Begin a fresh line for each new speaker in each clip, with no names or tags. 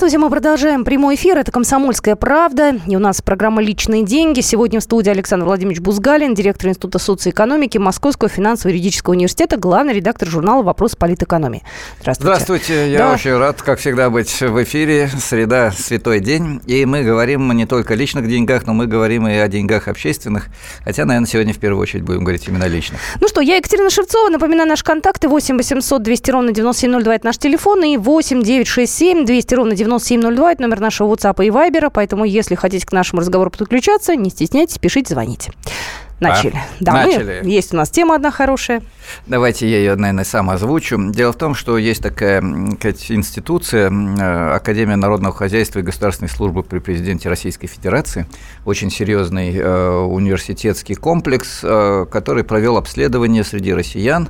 Здравствуйте, мы продолжаем прямой эфир. Это «Комсомольская правда». И у нас программа «Личные деньги». Сегодня в студии Александр Владимирович Бузгалин, директор Института социоэкономики Московского финансово-юридического университета, главный редактор журнала «Вопрос политэкономии».
Здравствуйте. Здравствуйте. Я да. очень рад, как всегда, быть в эфире. Среда – святой день. И мы говорим не только о личных деньгах, но мы говорим и о деньгах общественных. Хотя, наверное, сегодня в первую очередь будем говорить именно о личных.
Ну что, я Екатерина Шевцова. Напоминаю, наши контакты 8 800 200 ровно 9702 – это наш телефон. И 8 967 200 ровно 9702, это номер нашего WhatsApp и Viber, поэтому если хотите к нашему разговору подключаться, не стесняйтесь, пишите, звоните. Начали. А, да, начали. Мы, есть у нас тема одна хорошая.
Давайте я ее, наверное, сам озвучу. Дело в том, что есть такая сказать, институция, э, Академия народного хозяйства и государственной службы при президенте Российской Федерации, очень серьезный э, университетский комплекс, э, который провел обследование среди россиян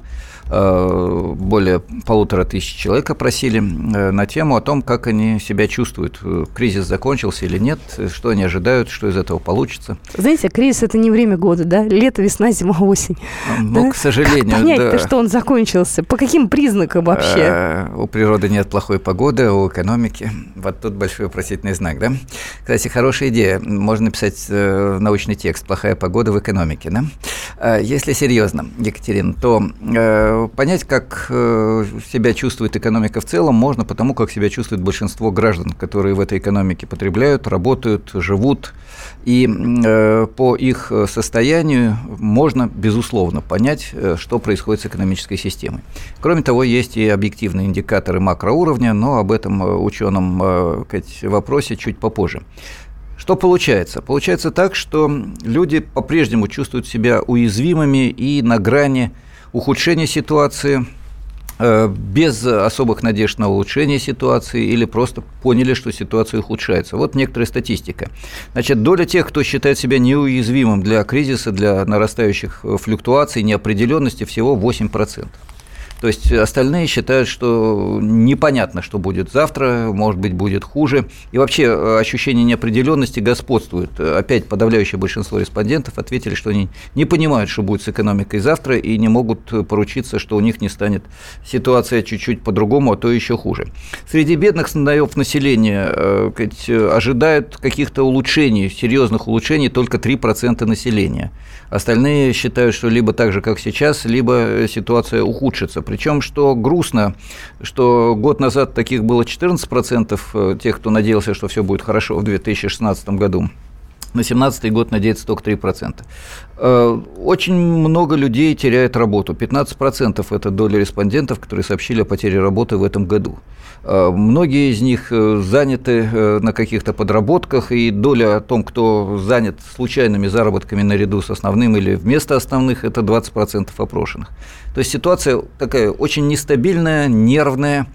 Э, более полутора тысяч человек опросили э, на тему о том, как они себя чувствуют. Э, кризис закончился или нет, что они ожидают, что из этого получится.
Знаете, кризис – это не время года, да? Лето, весна, зима, осень.
Ну, да? к сожалению,
Понять-то, да. что он закончился? По каким признакам вообще?
У природы нет плохой погоды, а у экономики. Вот тут большой вопросительный знак, да? Кстати, хорошая идея. Можно написать научный текст «Плохая погода в экономике», да? Если серьезно, Екатерин, то понять, как э, себя чувствует экономика в целом, можно потому, как себя чувствует большинство граждан, которые в этой экономике потребляют, работают, живут. И э, по их состоянию можно, безусловно, понять, э, что происходит с экономической системой. Кроме того, есть и объективные индикаторы макроуровня, но об этом ученом вопросе чуть попозже. Что получается? Получается так, что люди по-прежнему чувствуют себя уязвимыми и на грани ухудшение ситуации, э, без особых надежд на улучшение ситуации или просто поняли, что ситуация ухудшается. Вот некоторая статистика. Значит, доля тех, кто считает себя неуязвимым для кризиса, для нарастающих флюктуаций, неопределенности, всего 8%. То есть остальные считают, что непонятно, что будет завтра, может быть, будет хуже. И вообще э, ощущение неопределенности господствует. Опять подавляющее большинство респондентов ответили, что они не понимают, что будет с экономикой завтра, и не могут поручиться, что у них не станет ситуация чуть-чуть по-другому, а то еще хуже. Среди бедных слоев населения э, ожидают каких-то улучшений, серьезных улучшений только 3% населения. Остальные считают, что либо так же, как сейчас, либо ситуация ухудшится. Причем, что грустно, что год назад таких было 14% э, тех, кто надеялся, что все будет хорошо в 2016 году. На 2017 год надеется только 3%. Э, очень много людей теряет работу. 15% это доля респондентов, которые сообщили о потере работы в этом году. Э, многие из них заняты на каких-то подработках, и доля о том, кто занят случайными заработками наряду с основным или вместо основных, это 20% опрошенных. То есть ситуация такая очень нестабильная, нервная,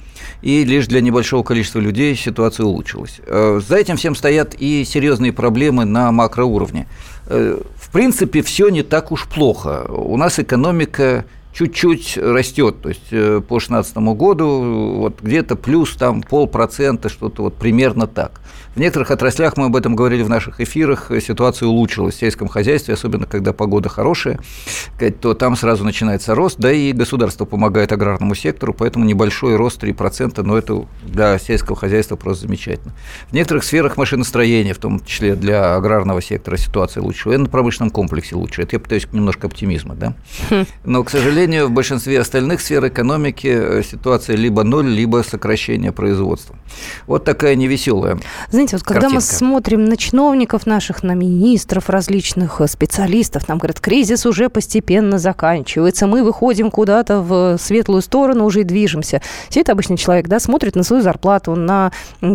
и лишь для небольшого количества людей ситуация улучшилась. Э, за этим всем стоят и серьезные проблемы на макроуровне. Э, в принципе, все не так уж плохо. У нас экономика чуть-чуть растет. То есть э, по 2016 году вот где-то плюс там полпроцента, что-то вот примерно так. В некоторых отраслях, мы об этом говорили в наших эфирах, ситуация улучшилась в сельском хозяйстве, особенно когда погода хорошая, то там сразу начинается рост, да и государство помогает аграрному сектору, поэтому небольшой рост 3%, но это для сельского хозяйства просто замечательно. В некоторых сферах машиностроения, в том числе для аграрного сектора, ситуация лучше, в военно-промышленном комплексе лучше. Это я пытаюсь немножко оптимизма, да? Хм. Но, к сожалению, в большинстве остальных сфер экономики э, ситуация либо ноль, либо сокращение производства. Вот такая невеселая
знаете, вот когда картинка. мы смотрим на чиновников наших, на министров различных, э, специалистов, нам говорят, кризис уже постепенно заканчивается, мы выходим куда-то в светлую сторону, уже и движемся. Сидит обычный человек, да, смотрит на свою зарплату, на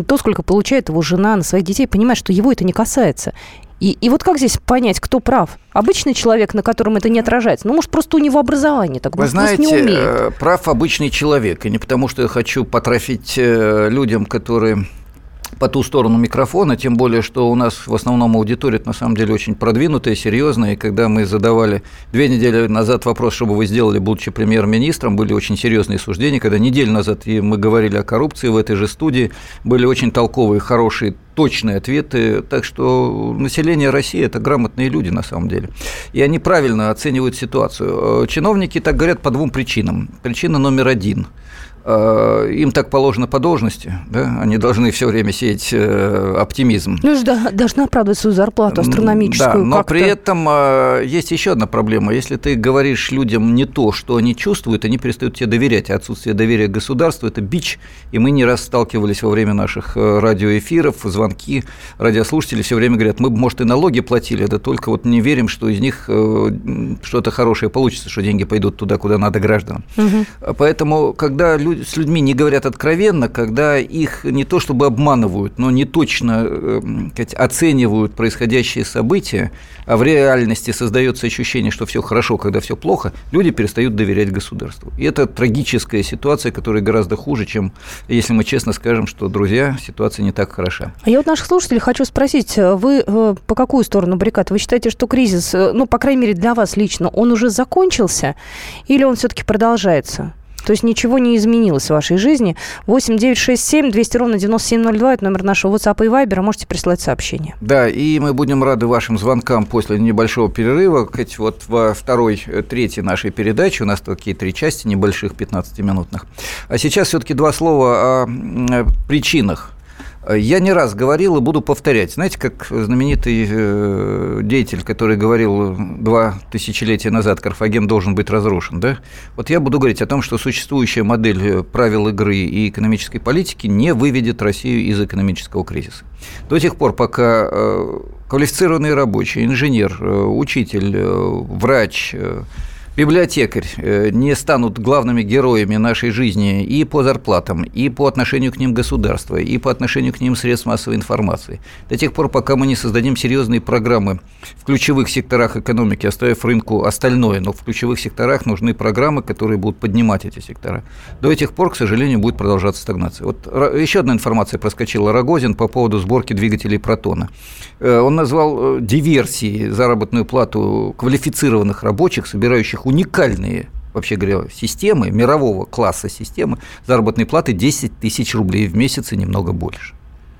то, сколько получает его жена, на своих детей, понимает, что его это не касается. И, и вот как здесь понять, кто прав? Обычный человек, на котором это не отражается. Ну, может, просто у него образование так,
Вы знаете, не умеет. Э, прав обычный человек. И не потому, что я хочу потрофить э, людям, которые по ту сторону микрофона, тем более, что у нас в основном аудитория на самом деле очень продвинутая, серьезная, и когда мы задавали две недели назад вопрос, что бы вы сделали, будучи премьер-министром, были очень серьезные суждения, когда неделю назад и мы говорили о коррупции в этой же студии, были очень толковые, хорошие точные ответы. Так что население России – это грамотные люди на самом деле. И они правильно оценивают ситуацию. Чиновники так говорят по двум причинам. Причина номер один – Э, им так положено по должности, да? они должны все время сеять э, оптимизм.
Ну, да, должны оправдывать свою зарплату астрономическую.
Да, но при этом э, есть еще одна проблема. Если ты говоришь людям не то, что они чувствуют, они перестают тебе доверять. А отсутствие доверия к государству – это бич. И мы не раз сталкивались во время наших радиоэфиров, звонки, радиослушатели все время говорят, мы, может, и налоги платили, да только вот не верим, что из них что-то хорошее получится, что деньги пойдут туда, куда надо гражданам. Угу. Поэтому, когда люди с людьми не говорят откровенно, когда их не то чтобы обманывают, но не точно э, оценивают происходящие события, а в реальности создается ощущение, что все хорошо, когда все плохо, люди перестают доверять государству. И это трагическая ситуация, которая гораздо хуже, чем если мы честно скажем, что, друзья, ситуация не так хороша.
А я вот наших слушателей хочу спросить, вы э, по какую сторону баррикад? Вы считаете, что кризис, э, ну, по крайней мере, для вас лично, он уже закончился или он все-таки продолжается? То есть ничего не изменилось в вашей жизни. 8 9 6 7 200 ровно 9702. Это номер нашего WhatsApp и Viber. Можете присылать сообщения.
Да, и мы будем рады вашим звонкам после небольшого перерыва. Вот во второй, э, третьей нашей передачи у нас такие три части небольших, 15-минутных. А сейчас все-таки два слова о э, причинах я не раз говорил и буду повторять. Знаете, как знаменитый э, деятель, который говорил два тысячелетия назад, Карфаген должен быть разрушен, да? Вот я буду говорить о том, что существующая модель правил игры и экономической политики не выведет Россию из экономического кризиса. До тех пор, пока э, квалифицированный рабочий, инженер, э, учитель, врач, библиотекарь э, не станут главными героями нашей жизни и по зарплатам, и по отношению к ним государства, и по отношению к ним средств массовой информации. До тех пор, пока мы не создадим серьезные программы в ключевых секторах экономики, оставив рынку остальное, но в ключевых секторах нужны программы, которые будут поднимать эти сектора. До этих пор, к сожалению, будет продолжаться стагнация. Вот еще одна информация проскочила Рогозин по поводу сборки двигателей «Протона». Э, он назвал э, диверсией заработную плату квалифицированных рабочих, собирающих них уникальные вообще говоря, системы, мирового класса системы, заработной платы 10 тысяч рублей в месяц и немного больше.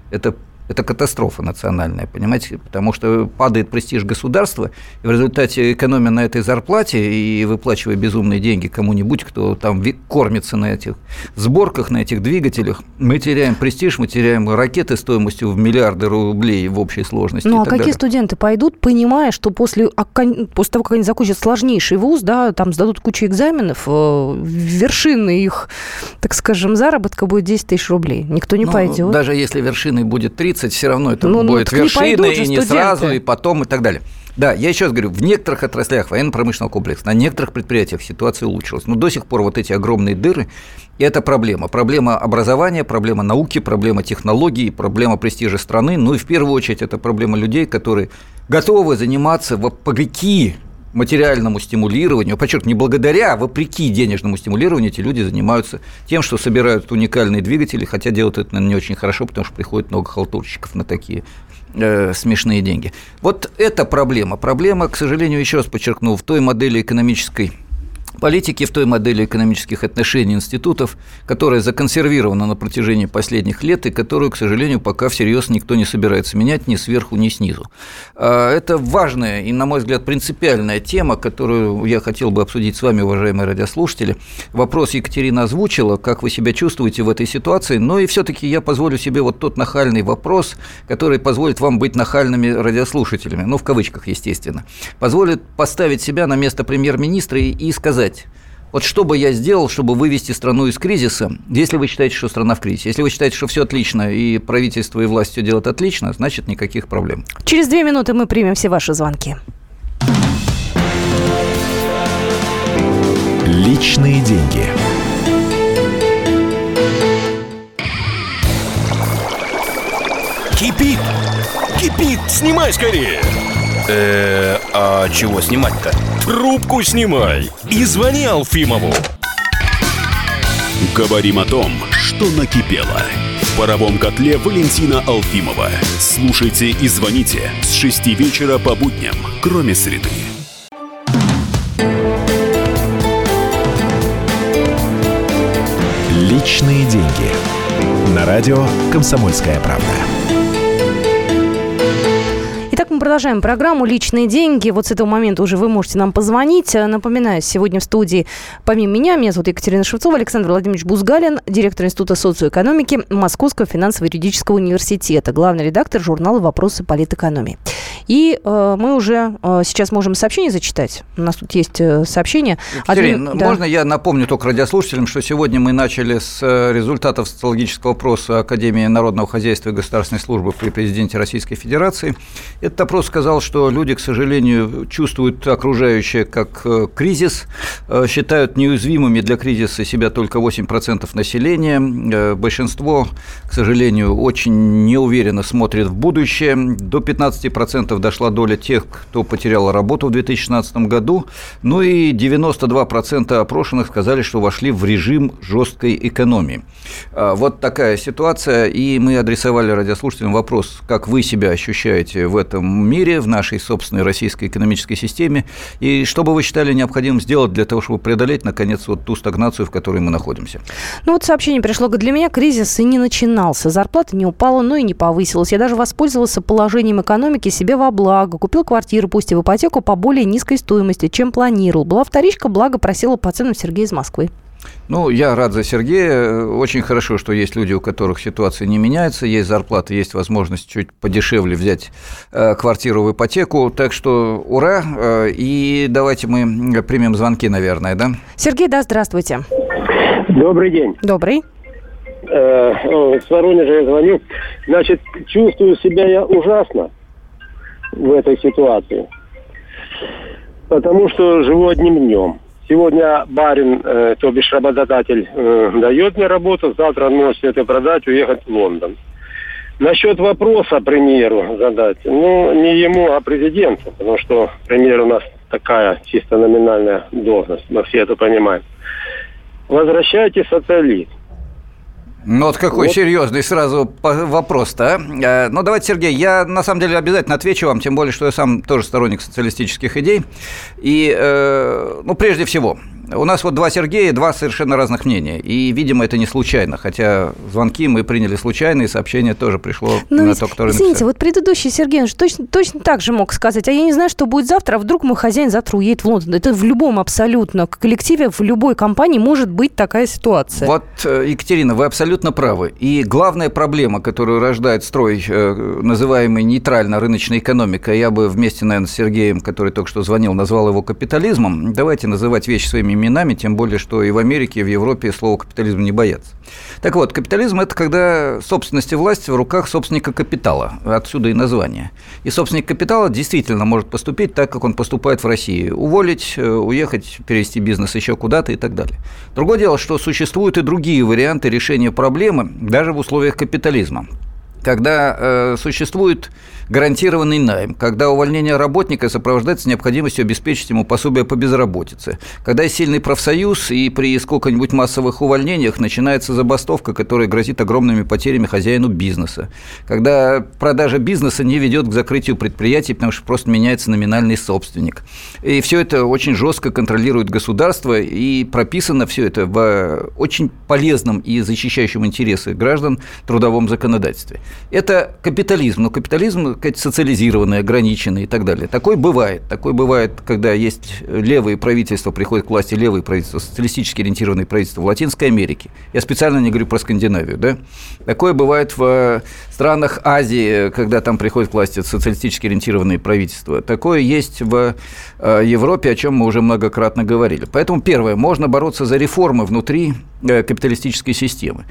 Это это катастрофа национальная, понимаете, потому что падает престиж государства, и в результате экономия на этой зарплате и выплачивая безумные деньги кому-нибудь, кто там кормится на этих сборках, на этих двигателях, мы теряем престиж, мы теряем ракеты стоимостью в миллиарды рублей в общей сложности.
Ну а какие далее. студенты пойдут, понимая, что после, после того, как они закончат сложнейший вуз, да, там сдадут кучу экзаменов, э, вершины их, так скажем, заработка будет 10 тысяч рублей. Никто не ну, пойдет.
Даже если вершиной будет 30, 30, все равно это ну, ну будет ну, вершина, и не сразу, и потом, и так далее. Да, я еще раз говорю, в некоторых отраслях военно-промышленного комплекса, на некоторых предприятиях ситуация улучшилась. Но до сих пор вот эти огромные дыры – это проблема. Проблема образования, проблема науки, проблема технологий, проблема престижа страны. Ну и в первую очередь это проблема людей, которые готовы заниматься вопреки материальному стимулированию, подчеркну, не благодаря, а вопреки денежному стимулированию эти люди занимаются тем, что собирают уникальные двигатели, хотя делают это, наверное, не очень хорошо, потому что приходит много халтурщиков на такие э, смешные деньги. Вот это проблема. Проблема, к сожалению, еще раз подчеркну, в той модели экономической политики в той модели экономических отношений институтов, которая законсервирована на протяжении последних лет и которую, к сожалению, пока всерьез никто не собирается менять ни сверху, ни снизу. А, это важная и, на мой взгляд, принципиальная тема, которую я хотел бы обсудить с вами, уважаемые радиослушатели. Вопрос Екатерина озвучила, как вы себя чувствуете в этой ситуации, но и все-таки я позволю себе вот тот нахальный вопрос, который позволит вам быть нахальными радиослушателями, ну, в кавычках, естественно, позволит поставить себя на место премьер-министра и сказать, сказать, вот что бы я сделал, чтобы вывести страну из кризиса, если вы считаете, что страна в кризисе. Если вы считаете, что все отлично, и правительство и власть все делают отлично, значит, никаких проблем.
Через две минуты мы примем все ваши звонки.
Личные деньги.
Кипит! Кипит! Снимай скорее! Э, а чего снимать-то? Трубку снимай и звони Алфимову.
Говорим о том, что накипело
паровом котле Валентина Алфимова. Слушайте и звоните с 6 вечера по будням, кроме среды.
Личные деньги. На радио «Комсомольская правда».
Продолжаем программу «Личные деньги». Вот с этого момента уже вы можете нам позвонить. Напоминаю, сегодня в студии, помимо меня, меня зовут Екатерина Шевцова, Александр Владимирович Бузгалин, директор Института социоэкономики Московского финансово-юридического университета, главный редактор журнала «Вопросы политэкономии». И э, мы уже э, сейчас можем сообщение зачитать. У нас тут есть э, сообщение.
Екатерина, Один, да. можно я напомню только радиослушателям, что сегодня мы начали с э, результатов социологического опроса Академии народного хозяйства и государственной службы при президенте Российской Федерации. Этот опрос сказал, что люди, к сожалению, чувствуют окружающее как э, кризис, э, считают неуязвимыми для кризиса себя только 8% населения. Большинство, к сожалению, очень неуверенно смотрит в будущее. До 15% дошла доля тех, кто потерял работу в 2016 году, ну и 92% опрошенных сказали, что вошли в режим жесткой экономии. Вот такая ситуация, и мы адресовали радиослушателям вопрос, как вы себя ощущаете в этом мире, в нашей собственной российской экономической системе, и что бы вы считали необходимым сделать для того, чтобы преодолеть, наконец, вот ту стагнацию, в которой мы находимся.
Ну вот сообщение пришло, для меня кризис и не начинался, зарплата не упала, но и не повысилась. Я даже воспользовался положением экономики себе во благо. Купил квартиру, пусть и в ипотеку, по более низкой стоимости, чем планировал. Была вторичка, благо просила по ценам Сергея из Москвы.
Ну, я рад за Сергея. Очень хорошо, что есть люди, у которых ситуация не меняется, есть зарплата, есть возможность чуть подешевле взять э, квартиру в ипотеку. Так что ура! Э, и давайте мы примем звонки, наверное, да?
Сергей, да, здравствуйте.
Добрый день.
Добрый.
Э, с Воронежа я звоню. Значит, чувствую себя я ужасно в этой ситуации. Потому что живу одним днем. Сегодня барин, э, то бишь работодатель, э, дает мне работу, завтра он может это продать, уехать в Лондон. Насчет вопроса премьеру задать, ну, не ему, а президенту, потому что премьер у нас такая чисто номинальная должность, мы все это понимаем. Возвращайте социализм.
Ну вот какой вот. серьезный сразу вопрос-то. А? Э, ну давайте, Сергей, я на самом деле обязательно отвечу вам, тем более, что я сам тоже сторонник социалистических идей. И, э, ну, прежде всего, у нас вот два Сергея, два совершенно разных мнения. И, видимо, это не случайно. Хотя звонки мы приняли случайно, и сообщение тоже пришло
Но на то, который Извините, написал. вот предыдущий Сергей, точно, точно так же мог сказать. А я не знаю, что будет завтра, а вдруг мой хозяин завтра уедет в Лондон. Это в любом абсолютно коллективе, в любой компании может быть такая ситуация.
Вот, э, Екатерина, вы абсолютно правы. И главная проблема, которую рождает строй, э, называемый нейтрально-рыночной экономикой, я бы вместе, наверное, с Сергеем, который только что звонил, назвал его капитализмом. Давайте называть вещи своими именами, тем более, что и в Америке, и в Европе слово капитализм не боятся. Так вот, капитализм – это когда собственность и власть в руках собственника капитала, отсюда и название. И собственник капитала действительно может поступить так, как он поступает в России. Уволить, э, уехать, перевести бизнес еще куда-то и так далее. Другое дело, что существуют и другие варианты решения проблемы, даже в условиях капитализма когда э, существует гарантированный найм, когда увольнение работника сопровождается необходимостью обеспечить ему пособие по безработице, когда есть сильный профсоюз и при сколько-нибудь массовых увольнениях начинается забастовка, которая грозит огромными потерями хозяину бизнеса, когда продажа бизнеса не ведет к закрытию предприятий, потому что просто меняется номинальный собственник. И все это очень жестко контролирует государство, и прописано все это в очень полезном и защищающем интересы граждан трудовом законодательстве. Это капитализм, но капитализм социализированный, ограниченный и так далее. Такой бывает. Такой бывает, когда есть левые правительства, приходят к власти левые правительства, социалистически ориентированные правительства в Латинской Америке. Я специально не говорю про Скандинавию. Да? Такое бывает в странах Азии, когда там приходят к власти социалистически ориентированные правительства. Такое есть в э, Европе, о чем мы уже многократно говорили. Поэтому, первое, можно бороться за реформы внутри э, капиталистической системы.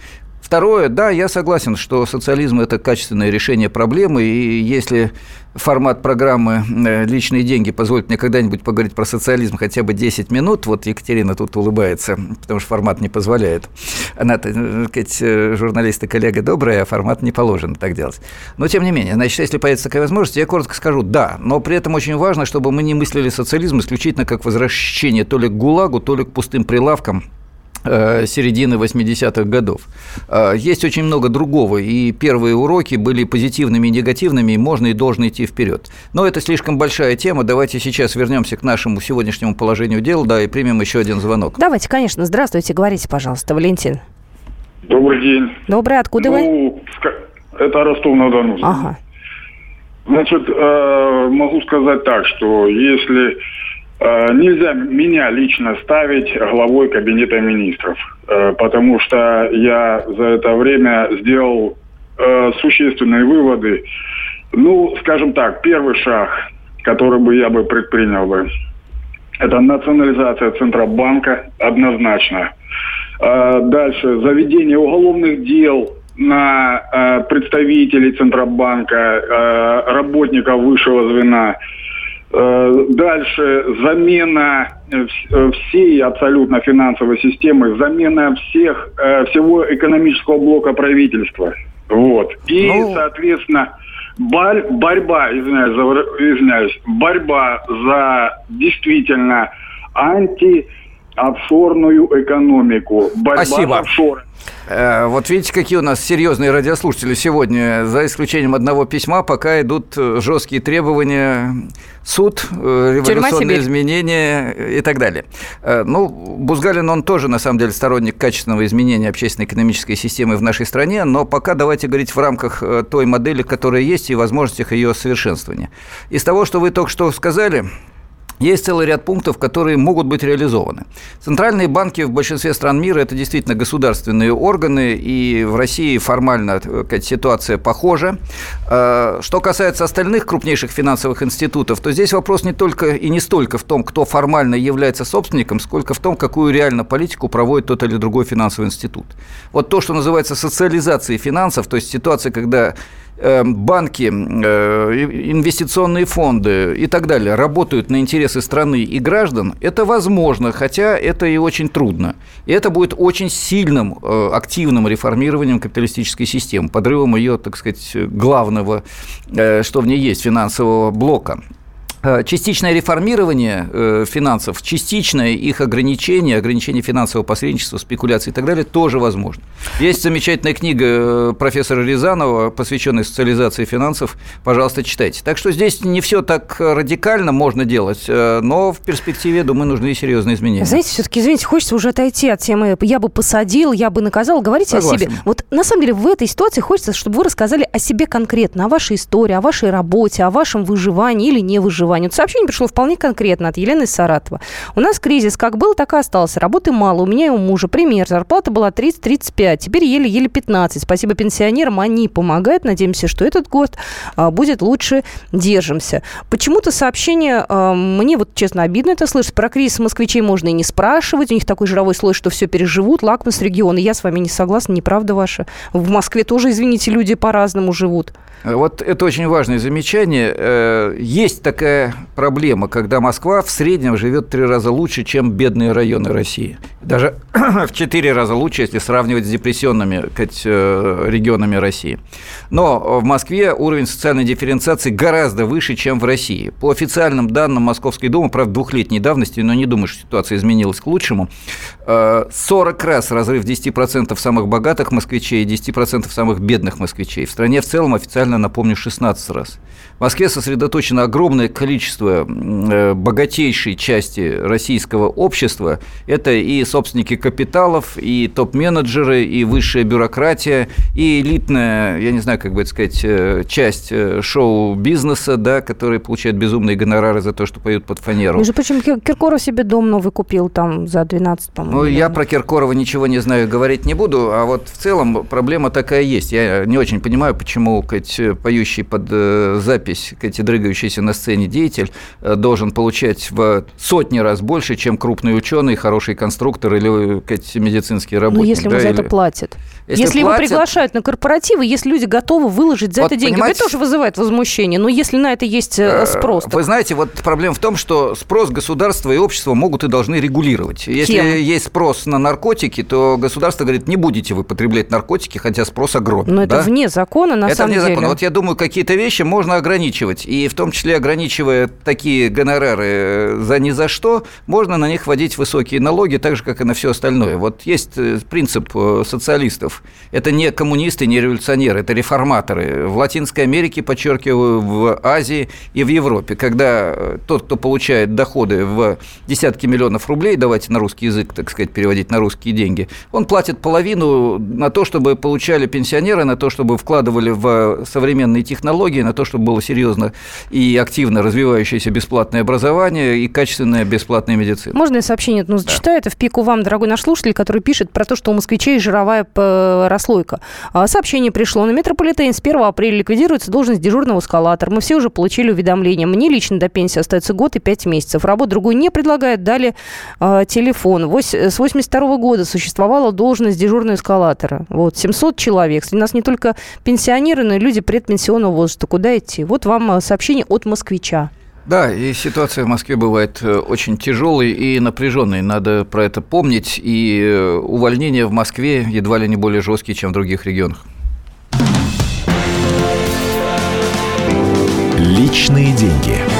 Второе, да, я согласен, что социализм – это качественное решение проблемы, и если формат программы э, «Личные деньги» позволит мне когда-нибудь поговорить про социализм хотя бы 10 минут, вот Екатерина тут улыбается, потому что формат не позволяет. Она, так э, сказать, э, журналист и коллега добрая, а формат не положено так делать. Но, тем не менее, значит, если появится такая возможность, я коротко скажу «да», но при этом очень важно, чтобы мы не мыслили социализм исключительно как возвращение то ли к ГУЛАГу, то ли к пустым прилавкам – середины 80-х годов. Э, есть очень много другого, и первые уроки были позитивными и негативными, и можно и должно идти вперед. Но это слишком большая тема, давайте сейчас вернемся к нашему сегодняшнему положению дел, да, и примем еще один звонок.
Давайте, конечно, здравствуйте, говорите, пожалуйста, Валентин.
Добрый день.
Добрый, откуда ну,
вы? Это Ростов-на-Дону.
Ага.
Значит, э, могу сказать так, что если Э, нельзя меня лично ставить главой кабинета министров, э, потому что я за это время сделал э, существенные выводы. Ну, скажем так, первый шаг, который бы я бы предпринял бы, это национализация Центробанка однозначно. Дальше, заведение уголовных дел на представителей Центробанка, работников высшего звена – Э, дальше замена э, э, всей абсолютно финансовой системы, замена всех, всего экономического блока правительства. Вот. И, ну... соответственно, борь, борьба, извиняюсь, за, извиняюсь, борьба за действительно анти офшорную экономику.
Борьба Спасибо. с офшором. Э, вот видите, какие у нас серьезные радиослушатели сегодня. За исключением одного письма пока идут э, жесткие требования, суд, э, революционные изменения и так далее. Ну, Бузгалин, он тоже, на самом деле, сторонник качественного изменения общественно-экономической системы в нашей стране, но пока давайте говорить в рамках той модели, которая есть, и возможностях ее совершенствования. Из того, что вы только что сказали, есть целый ряд пунктов, которые могут быть реализованы. Центральные банки в большинстве стран мира – это действительно государственные органы, и в России формально ситуация похожа. Э, что касается остальных крупнейших финансовых институтов, то здесь вопрос не только и не столько в том, кто формально является собственником, сколько в том, какую реально политику проводит тот или другой финансовый институт. Вот то, что называется социализацией финансов, то есть ситуация, когда банки, э, инвестиционные фонды и так далее работают на интересы страны и граждан, это возможно, хотя это и очень трудно. И это будет очень сильным, э, активным реформированием капиталистической системы, подрывом ее, так сказать, главного, э, что в ней есть, финансового блока. Э, частичное реформирование э, финансов, частичное их ограничение, ограничение финансового посредничества, спекуляции и так далее тоже возможно. Есть замечательная книга э, профессора Рязанова, посвященная социализации финансов. Пожалуйста, читайте. Так что здесь не все так радикально можно делать, но в перспективе, думаю, нужны серьезные изменения.
Знаете, все-таки, извините, хочется уже отойти от темы «я бы посадил», «я бы наказал». Говорите Согласен. о себе. Вот на самом деле в этой ситуации хочется, чтобы вы рассказали о себе конкретно, о вашей истории, о вашей работе, о вашем выживании или не выживании образованию. Сообщение пришло вполне конкретно от Елены из Саратова. У нас кризис как был, так и остался. Работы мало. У меня и у мужа. Пример. Зарплата была 30-35. Теперь еле-еле 15. Спасибо пенсионерам. Они помогают. Надеемся, что этот год а, будет лучше. Держимся. Почему-то сообщение, а, мне вот честно обидно это слышать. Про кризис москвичей можно и не спрашивать. У них такой жировой слой, что все переживут. Лакмус региона. Я с вами не согласна. Неправда ваша. В Москве тоже, извините, люди по-разному живут.
Вот это очень важное замечание. Э, есть такая проблема, когда Москва в среднем живет три раза лучше, чем бедные районы России. Даже в четыре раза лучше, если сравнивать с депрессионными э, регионами России. Но в Москве уровень социальной дифференциации гораздо выше, чем в России. По официальным данным Московской Думы, правда, двухлетней давности, но не думаю, что ситуация изменилась к лучшему, 40 э, раз разрыв 10% самых богатых москвичей и 10% самых бедных москвичей. В стране в целом официально напомню, 16 раз. В Москве сосредоточено огромное количество э, богатейшей части российского общества. Это и собственники капиталов, и топ-менеджеры, и высшая бюрократия, и элитная, я не знаю, как бы это сказать, э, часть э, шоу-бизнеса, да, которые получают безумные гонорары за то, что поют под фанеру.
Между прочим, Киркоров себе дом новый купил там за 12, по-моему.
Ну, я про Киркорова ничего не знаю, говорить не буду, а вот в целом проблема такая есть. Я не очень понимаю, почему сказать, поющий под запись, эти дрыгающийся на сцене деятель э, должен получать в сотни раз больше, чем крупный ученый, хороший конструктор или сказать, медицинский ну, работник.
Ну, если ему да, за это платят. Если, если платят... его приглашают на корпоративы, если люди готовы выложить за вот, это деньги, понимаете... это тоже вызывает возмущение. Но если на это есть э, спрос...
Вы знаете, вот проблема в том, что спрос государства и общества могут и должны регулировать. Если Кем? есть спрос на наркотики, то государство говорит, не будете вы потреблять наркотики, хотя спрос огромный.
Но да? это вне закона, на
это
самом
вне
деле.
закона. Вот я думаю, какие-то вещи можно ограничивать, и в том числе ограничивая такие гонорары за ни за что, можно на них вводить высокие налоги, так же, как и на все остальное. Вот есть принцип социалистов. Это не коммунисты, не революционеры, это реформаторы. В Латинской Америке, подчеркиваю, в Азии и в Европе, когда тот, кто получает доходы в десятки миллионов рублей, давайте на русский язык, так сказать, переводить на русские деньги, он платит половину на то, чтобы получали пенсионеры, на то, чтобы вкладывали в современные технологии, на то, чтобы было серьезно и активно развивающееся бесплатное образование и качественная бесплатная медицина.
Можно я сообщение ну, зачитаю? Да. Это в пику вам, дорогой наш слушатель, который пишет про то, что у москвичей жировая прослойка. А, сообщение пришло. На метрополитен с 1 апреля ликвидируется должность дежурного эскалатора. Мы все уже получили уведомление. Мне лично до пенсии остается год и пять месяцев. Работу другую не предлагают. Дали э, телефон. Вось, с 82 года существовала должность дежурного эскалатора. Вот, 700 человек. Среди нас не только пенсионеры, но и люди предпенсионного возраста. Куда идти? Вот вам а, сообщение от москвича.
Да, и ситуация в Москве бывает э, очень тяжелой и напряженной. Надо про это помнить. И э, увольнения в Москве едва ли не более жесткие, чем в других регионах.
Личные деньги.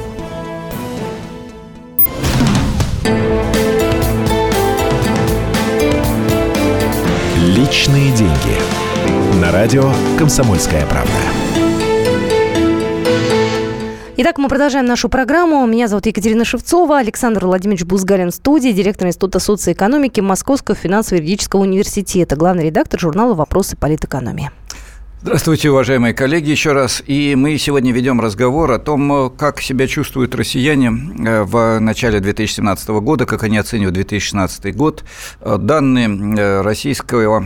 Личные деньги. На радио «Комсомольская правда».
Итак, мы продолжаем нашу программу. Меня зовут Екатерина Шевцова, Александр Владимирович Бузгарин в студии, директор Института социоэкономики Московского финансово-юридического университета, главный редактор журнала «Вопросы политэкономии».
Здравствуйте, уважаемые коллеги, еще раз. И мы сегодня ведем разговор о том, как себя чувствуют россияне э, в начале 2017 года, как они оценивают 2016 год. Э, данные э, российского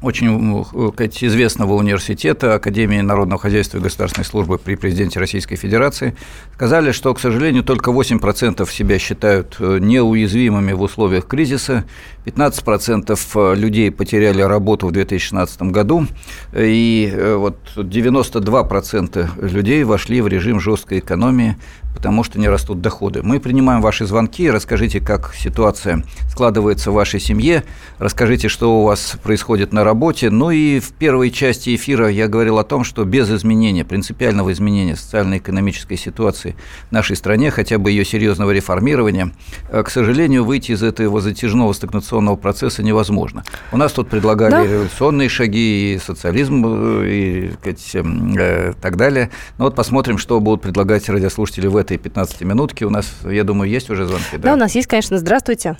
очень сказать, известного университета Академии народного хозяйства и государственной службы при президенте Российской Федерации сказали, что, к сожалению, только 8% себя считают э, неуязвимыми в условиях кризиса, 15% э, людей потеряли работу в 2016 году, и э, вот 92% людей вошли в режим жесткой экономии потому что не растут доходы. Мы принимаем ваши звонки, расскажите, как ситуация складывается в вашей семье, расскажите, что у вас происходит на работе. Ну и в первой части эфира я говорил о том, что без изменения, принципиального изменения социально-экономической ситуации в нашей стране, хотя бы ее серьезного реформирования, э, к сожалению, выйти из этого затяжного стагнационного процесса невозможно. У нас тут предлагали да? революционные шаги, и социализм, э, и сказать, э, так далее. Но вот посмотрим, что будут предлагать радиослушатели в этом этой 15-минутки. У нас, я думаю, есть уже звонки,
да? Да, у нас есть, конечно. Здравствуйте.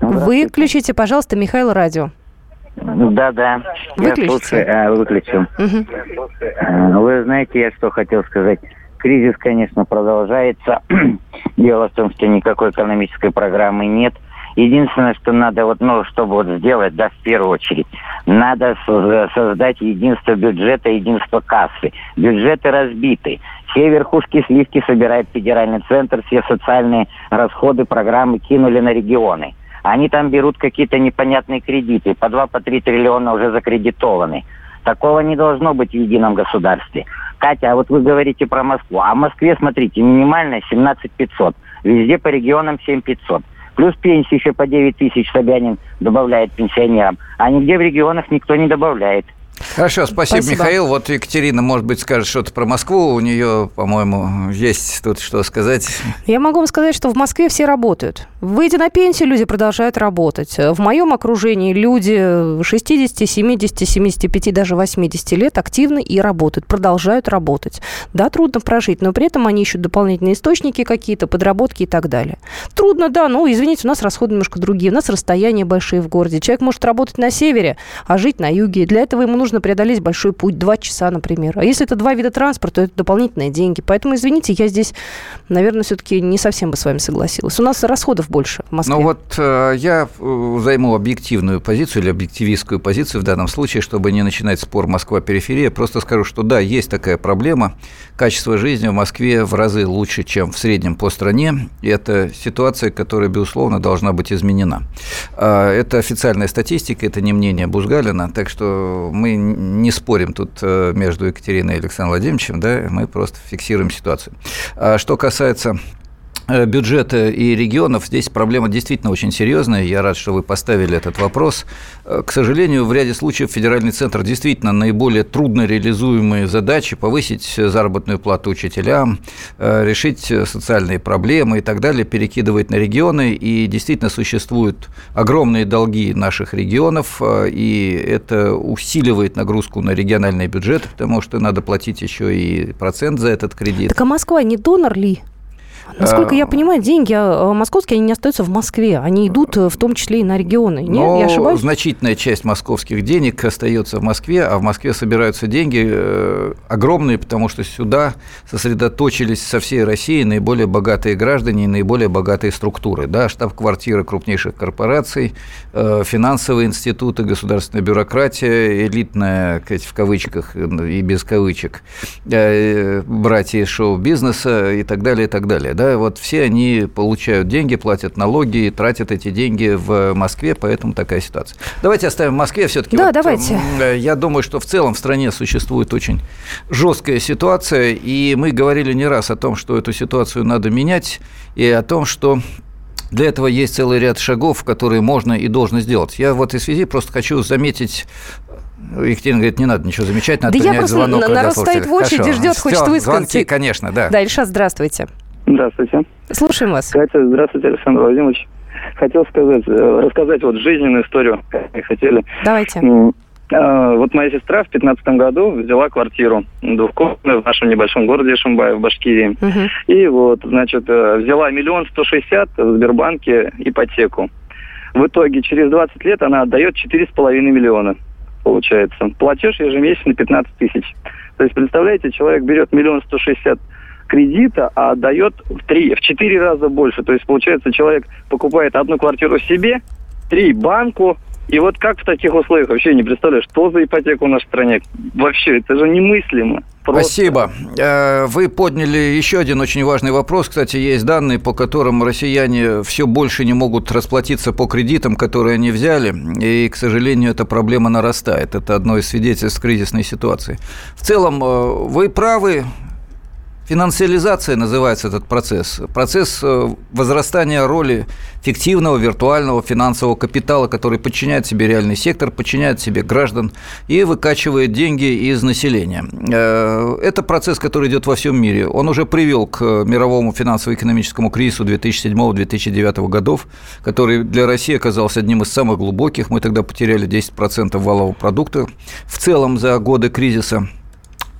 Выключите, пожалуйста, Михаил радио.
Да, да.
Выключите.
Я слушаю, а, выключу. Угу. Вы знаете, я что хотел сказать. Кризис, конечно, продолжается. Дело в том, что никакой экономической программы нет. Единственное, что надо, вот, ну, чтобы вот сделать, да, в первую очередь, надо создать единство бюджета, единство кассы. Бюджеты разбиты. Все верхушки сливки собирает федеральный центр, все социальные расходы, программы кинули на регионы. Они там берут какие-то непонятные кредиты, по 2-3 по триллиона уже закредитованы. Такого не должно быть в едином государстве. Катя, а вот вы говорите про Москву. А в Москве, смотрите, минимальная 17 500. Везде по регионам 7 500. Плюс пенсии еще по 9 тысяч Собянин добавляет пенсионерам. А нигде в регионах никто не добавляет.
Хорошо, спасибо, спасибо, Михаил. Вот Екатерина, может быть, скажет что-то про Москву. У нее, по-моему, есть тут что сказать.
Я могу вам сказать, что в Москве все работают. Выйдя на пенсию, люди продолжают работать. В моем окружении люди 60, 70, 75, даже 80 лет активны и работают, продолжают работать. Да, трудно прожить, но при этом они ищут дополнительные источники какие-то, подработки и так далее. Трудно, да, но, извините, у нас расходы немножко другие, у нас расстояния большие в городе. Человек может работать на севере, а жить на юге. Для этого ему нужно преодолеть большой путь, два часа, например. А если это два вида транспорта, то это дополнительные деньги. Поэтому, извините, я здесь, наверное, все-таки не совсем бы с вами согласилась. У нас расходов больше в Москве?
Ну вот э, я э, займу объективную позицию или объективистскую позицию в данном случае, чтобы не начинать спор Москва-периферия. Просто скажу, что да, есть такая проблема. Качество жизни в Москве в разы лучше, чем в среднем по стране. И это ситуация, которая, безусловно, должна быть изменена. А, это официальная статистика, это не мнение Бузгалина, так что мы не спорим тут э, между Екатериной и Александром Владимировичем, да, мы просто фиксируем ситуацию. А что касается бюджета и регионов, здесь проблема действительно очень серьезная. Я рад, что вы поставили этот вопрос. Э, к сожалению, в ряде случаев федеральный центр действительно наиболее трудно реализуемые задачи повысить заработную плату учителям, э, решить социальные проблемы и так далее перекидывает на регионы. И действительно существуют огромные долги наших регионов, и это усиливает нагрузку на региональные бюджеты, потому что надо платить еще и процент за этот кредит.
Так а Москва не донор ли? Насколько я понимаю, деньги а, московские, они не остаются в Москве, они идут э, в том числе и на регионы. Нет,
Но
я ошибаюсь?
значительная часть московских денег остается в Москве, а в Москве собираются деньги э, огромные, потому что сюда сосредоточились со всей России наиболее богатые граждане и наиболее богатые структуры. Да, штаб-квартиры крупнейших корпораций, э, финансовые институты, государственная бюрократия, элитная, в кавычках и без кавычек, братья из шоу-бизнеса и так далее, и так далее. Да? да, вот все они получают деньги, платят налоги тратят эти деньги в Москве, поэтому такая ситуация. Давайте оставим в Москве все-таки.
Да, вот, давайте.
Э, я думаю, что в целом в стране существует очень жесткая ситуация, и мы говорили не раз о том, что эту ситуацию надо менять, и о том, что для этого есть целый ряд шагов, которые можно и должно сделать. Я в этой связи просто хочу заметить Екатерина говорит, не надо ничего замечать, надо
да я просто звонок. народ стоит в очереди,
Хорошо.
ждет, хочет
Все,
высказаться.
Звонки, конечно, да.
Да, Ильша, здравствуйте.
Здравствуйте.
Слушаем вас.
Катя, здравствуйте, Александр Владимирович. Хотел сказать, э, рассказать вот жизненную историю, как хотели.
Давайте.
А, вот моя сестра в 2015 году взяла квартиру двухкомнатную в нашем небольшом городе Шимбай в Башкирии.
Угу.
И вот, значит, э, взяла миллион сто шестьдесят в Сбербанке ипотеку. В итоге через 20 лет она отдает четыре с половиной миллиона, получается. Платеж ежемесячно 15 тысяч. То есть, представляете, человек берет миллион сто шестьдесят кредита, а отдает в три, в четыре раза больше. То есть, получается, человек покупает одну квартиру себе, три банку, и вот как в таких условиях вообще не представляю, что за ипотека в стране? Вообще, это же немыслимо.
Просто. Спасибо. Э, вы подняли еще один очень важный вопрос. Кстати, есть данные, по которым россияне все больше не могут расплатиться по кредитам, которые они взяли. И, к сожалению, эта проблема нарастает. Это одно из свидетельств кризисной ситуации. В целом, э, вы правы. Финансиализация называется этот процесс. Процесс э, возрастания роли фиктивного виртуального финансового капитала, который подчиняет себе реальный сектор, подчиняет себе граждан и выкачивает деньги из населения. Э, это процесс, который идет во всем мире. Он уже привел к мировому финансово-экономическому кризису 2007-2009 годов, который для России оказался одним из самых глубоких. Мы тогда потеряли 10% валового продукта в целом за годы кризиса.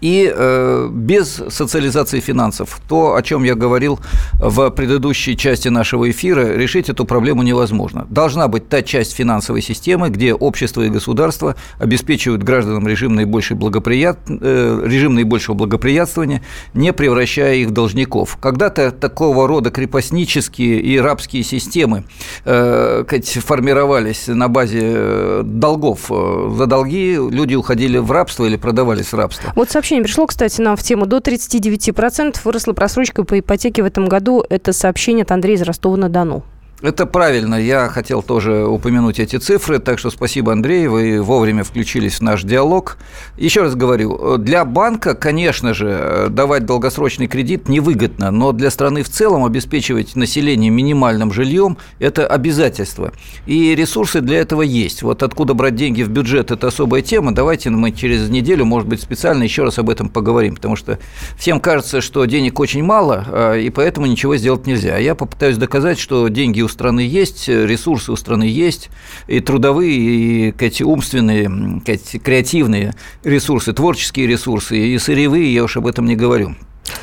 И э, без социализации финансов, то, о чем я говорил в предыдущей части нашего эфира, решить эту проблему невозможно. Должна быть та часть финансовой системы, где общество и государство обеспечивают гражданам режим, наибольшей благоприят... э, режим наибольшего благоприятствования, не превращая их в должников. Когда-то такого рода крепостнические и рабские системы э, формировались на базе э, долгов. За долги люди уходили в рабство или продавались в рабство.
Вот сообщение сообщение пришло, кстати, нам в тему. До 39% выросла просрочка по ипотеке в этом году. Это сообщение от Андрея из Ростова-на-Дону.
Это правильно. Я хотел тоже упомянуть эти цифры, так что спасибо, Андрей, вы вовремя включились в наш диалог. Еще раз говорю, для банка, конечно же, давать долгосрочный кредит невыгодно, но для страны в целом обеспечивать население минимальным жильем – это обязательство. И ресурсы для этого есть. Вот откуда брать деньги в бюджет – это особая тема. Давайте мы через неделю, может быть, специально еще раз об этом поговорим, потому что всем кажется, что денег очень мало, а, и поэтому ничего сделать нельзя. А я попытаюсь доказать, что деньги у страны есть, ресурсы у страны есть, и трудовые, и эти умственные, эти креативные ресурсы, творческие ресурсы, и сырьевые, я уж об этом не говорю.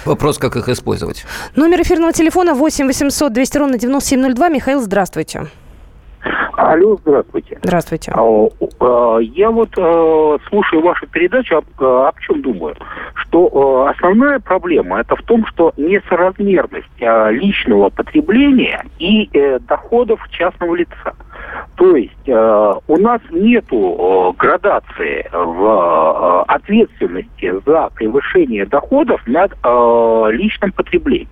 Вопрос, как их использовать.
Номер эфирного телефона 8 800 200 ровно 9702. Михаил, здравствуйте.
Алло, здравствуйте.
Здравствуйте.
А, я вот э, слушаю вашу передачу, об, э, об чем думаю, что э, основная проблема это в том, что несоразмерность личного потребления и доходов частного лица. То есть у нас нету градации в ответственности за превышение доходов над личным потреблением.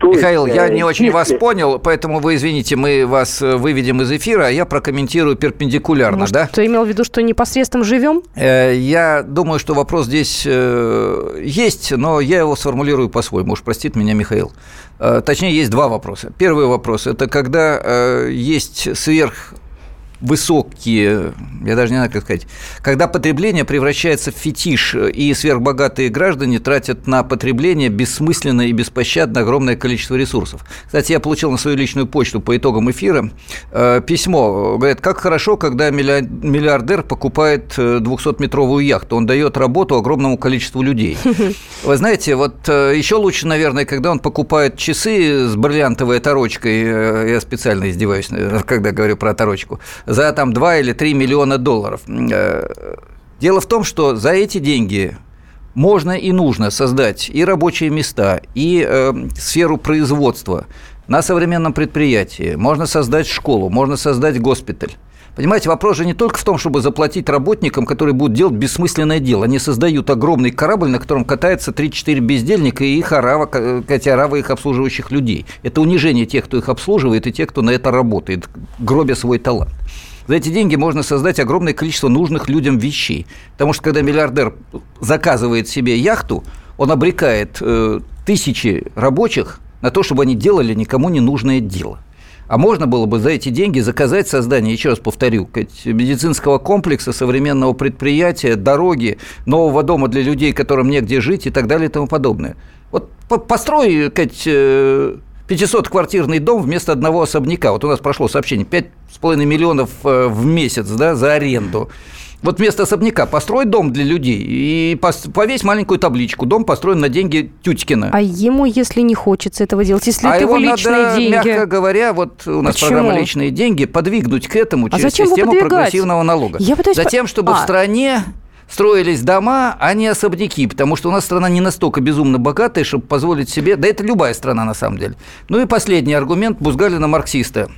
То Михаил, есть, я не очень если... вас понял, поэтому вы извините, мы вас э, выведем из эфира, а я прокомментирую перпендикулярно,
Может,
да?
Ты имел в виду, что непосредственно живем?
Э, я думаю, что вопрос здесь э, есть, но я его сформулирую по-своему. Уж простит меня Михаил. Точнее, есть два вопроса. Первый вопрос – это когда есть сверх высокие, я даже не знаю, как сказать, когда потребление превращается в фетиш, и сверхбогатые граждане тратят на потребление бессмысленно и беспощадно огромное количество ресурсов. Кстати, я получил на свою личную почту по итогам эфира э, письмо. Говорят, как хорошо, когда миллиардер покупает 200-метровую э, яхту. Он дает работу огромному количеству людей. Вы знаете, вот э, еще лучше, наверное, когда он покупает часы с бриллиантовой оторочкой. Э, я специально издеваюсь, когда говорю про оторочку за там 2 или 3 миллиона долларов. Э, дело в том, что за эти деньги можно и нужно создать и рабочие места, и э, сферу производства на современном предприятии. Можно создать школу, можно создать госпиталь. Понимаете, вопрос же не только в том, чтобы заплатить работникам, которые будут делать бессмысленное дело. Они создают огромный корабль, на котором катается 3-4 бездельника и их арава, эти аравы их обслуживающих людей. Это унижение тех, кто их обслуживает, и тех, кто на это работает, гробя свой талант. За эти деньги можно создать огромное количество нужных людям вещей. Потому что когда миллиардер заказывает себе яхту, он обрекает э, тысячи рабочих на то, чтобы они делали никому не нужное дело. А можно было бы за эти деньги заказать создание, еще раз повторю, медицинского комплекса, современного предприятия, дороги, нового дома для людей, которым негде жить и так далее и тому подобное. Вот построй, сказать, 500-квартирный дом вместо одного особняка. Вот у нас прошло сообщение, 5,5 миллионов э, в месяц да, за аренду. Вот вместо особняка построй дом для людей и повесь маленькую табличку. Дом построен на деньги Тютькина.
А ему, если не хочется этого делать, если а это его личные
надо,
деньги?
мягко говоря, вот у нас Почему? программа «Личные деньги», подвигнуть к этому а через систему прогрессивного налога. Я пытаюсь... Затем, чтобы а. в стране строились дома, а не особняки, потому что у нас страна не настолько безумно богатая, чтобы позволить себе, да это любая страна на самом деле. Ну и последний аргумент Бузгалина марксиста.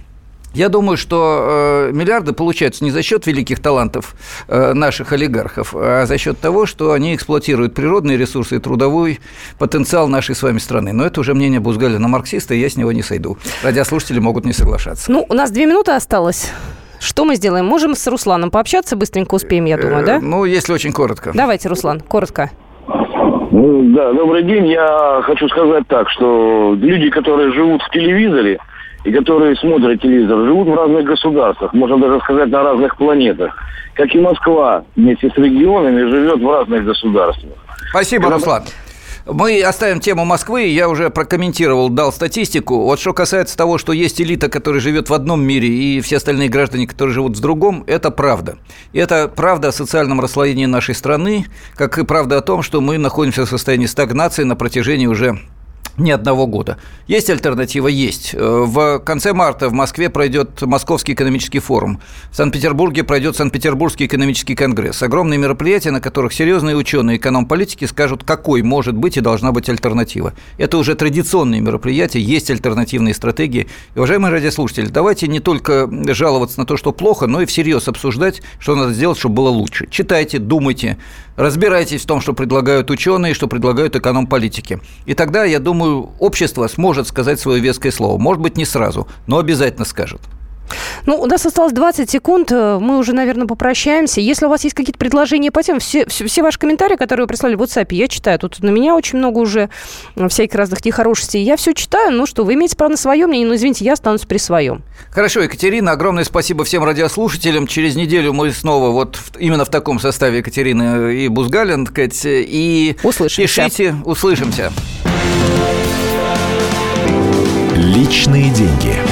Я думаю, что э, миллиарды получаются не за счет великих талантов э, наших олигархов, а за счет того, что они эксплуатируют природные ресурсы и трудовой потенциал нашей с вами страны. Но это уже мнение Бузгалина марксиста, и я с него не сойду. Радиослушатели могут не соглашаться.
Ну, у нас две минуты осталось. Что мы сделаем? Можем с Русланом пообщаться, быстренько успеем, я думаю, да? Э,
ну, если очень коротко.
Давайте, Руслан, коротко.
Ну, да, добрый день. Я хочу сказать так, что люди, которые живут в телевизоре и которые смотрят телевизор, живут в разных государствах, можно даже сказать, на разных планетах. Как и Москва вместе с регионами живет в разных государствах.
Спасибо, Руслан. Мы оставим тему Москвы. Я уже прокомментировал, дал статистику. Вот что касается того, что есть элита, которая живет в одном мире, и все остальные граждане, которые живут в другом, это правда. И это правда о социальном расслоении нашей страны, как и правда о том, что мы находимся в состоянии стагнации на протяжении уже ни одного года. Есть альтернатива? Есть. Э, в конце марта в Москве пройдет Московский экономический форум. В Санкт-Петербурге пройдет Санкт-Петербургский экономический конгресс. Огромные мероприятия, на которых серьезные ученые эконом-политики скажут, какой может быть и должна быть альтернатива. Это уже традиционные мероприятия, есть альтернативные стратегии. И, уважаемые радиослушатели, давайте не только жаловаться на то, что плохо, но и всерьез обсуждать, что надо сделать, чтобы было лучше. Читайте, думайте, разбирайтесь в том, что предлагают ученые, что предлагают эконом-политики. И тогда, я думаю, думаю, общество сможет сказать свое веское слово. Может быть, не сразу, но обязательно скажет.
Ну, у нас осталось 20 секунд. Э, мы уже, наверное, попрощаемся. Если у вас есть какие-то предложения по темам, все, все, все ваши комментарии, которые вы прислали в WhatsApp, я читаю. Тут на меня очень много уже э, всяких разных нехорошестей. Я все читаю. Ну что, вы имеете право на свое мнение, но, извините, я останусь при своем.
Хорошо, Екатерина, огромное спасибо всем радиослушателям. Через неделю мы снова вот именно в таком составе Екатерины и Бузгалин. И
услышимся.
пишите, услышимся.
Личные деньги.